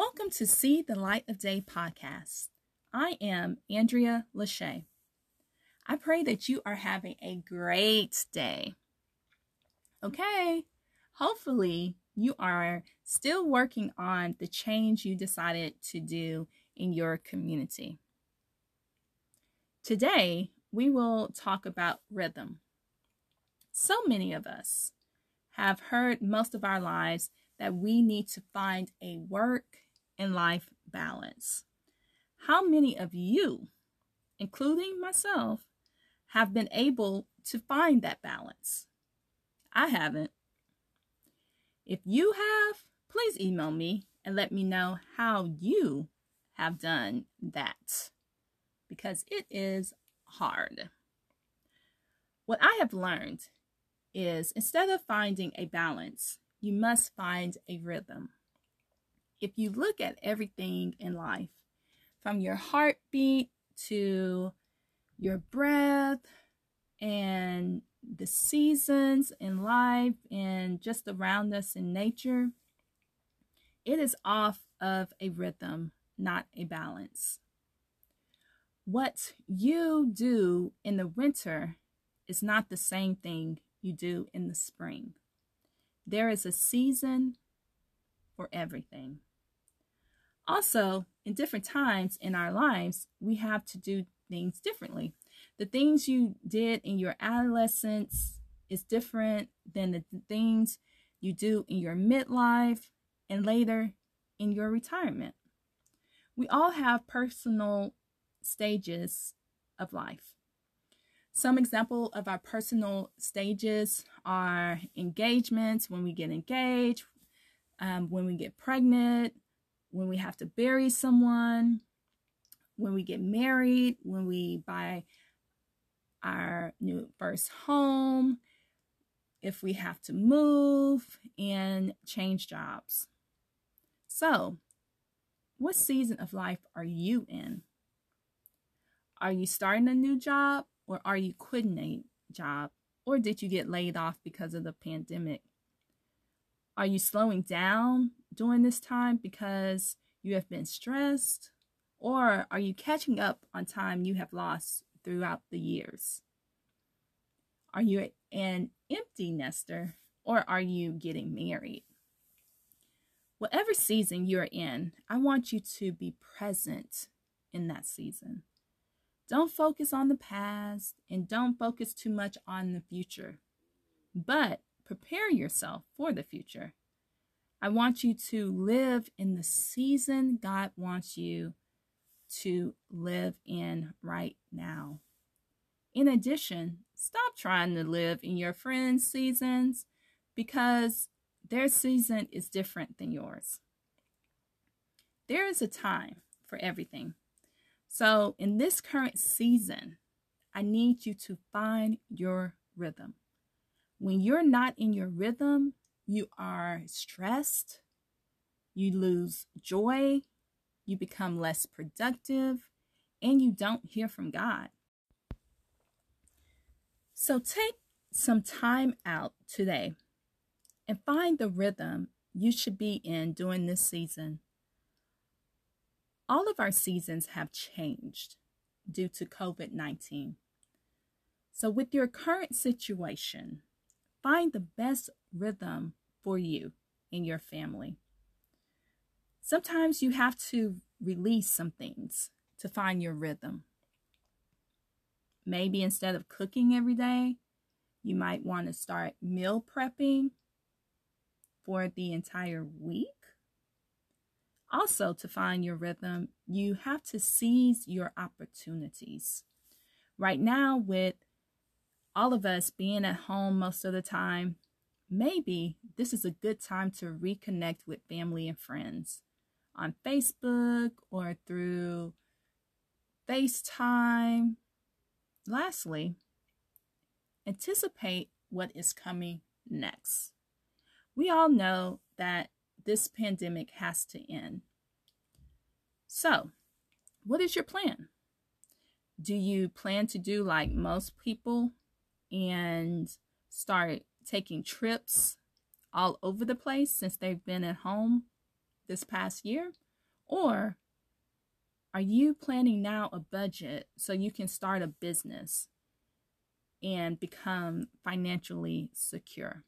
Welcome to See the Light of Day podcast. I am Andrea Lachey. I pray that you are having a great day. Okay, hopefully, you are still working on the change you decided to do in your community. Today, we will talk about rhythm. So many of us have heard most of our lives that we need to find a work and life balance. How many of you, including myself, have been able to find that balance? I haven't. If you have, please email me and let me know how you have done that because it is hard. What I have learned is instead of finding a balance, you must find a rhythm if you look at everything in life, from your heartbeat to your breath and the seasons in life and just around us in nature, it is off of a rhythm, not a balance. What you do in the winter is not the same thing you do in the spring. There is a season for everything. Also, in different times in our lives, we have to do things differently. The things you did in your adolescence is different than the things you do in your midlife and later in your retirement. We all have personal stages of life. Some example of our personal stages are engagements, when we get engaged, um, when we get pregnant, when we have to bury someone, when we get married, when we buy our new first home, if we have to move and change jobs. So, what season of life are you in? Are you starting a new job or are you quitting a job? Or did you get laid off because of the pandemic? Are you slowing down during this time because you have been stressed? Or are you catching up on time you have lost throughout the years? Are you an empty nester or are you getting married? Whatever season you're in, I want you to be present in that season. Don't focus on the past and don't focus too much on the future, but prepare yourself for the future. I want you to live in the season God wants you to live in right now. In addition, stop trying to live in your friends' seasons because their season is different than yours. There is a time for everything. So, in this current season, I need you to find your rhythm. When you're not in your rhythm, you are stressed, you lose joy, you become less productive, and you don't hear from God. So take some time out today and find the rhythm you should be in during this season. All of our seasons have changed due to COVID 19. So, with your current situation, find the best rhythm for you and your family. Sometimes you have to release some things to find your rhythm. Maybe instead of cooking every day, you might want to start meal prepping for the entire week. Also, to find your rhythm, you have to seize your opportunities. Right now, with all of us being at home most of the time, maybe this is a good time to reconnect with family and friends on Facebook or through FaceTime. Lastly, anticipate what is coming next. We all know that this pandemic has to end. So, what is your plan? Do you plan to do like most people and start taking trips all over the place since they've been at home this past year? Or are you planning now a budget so you can start a business and become financially secure?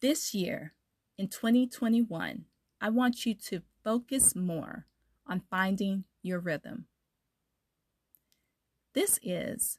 This year, in 2021, I want you to focus more on finding your rhythm. This is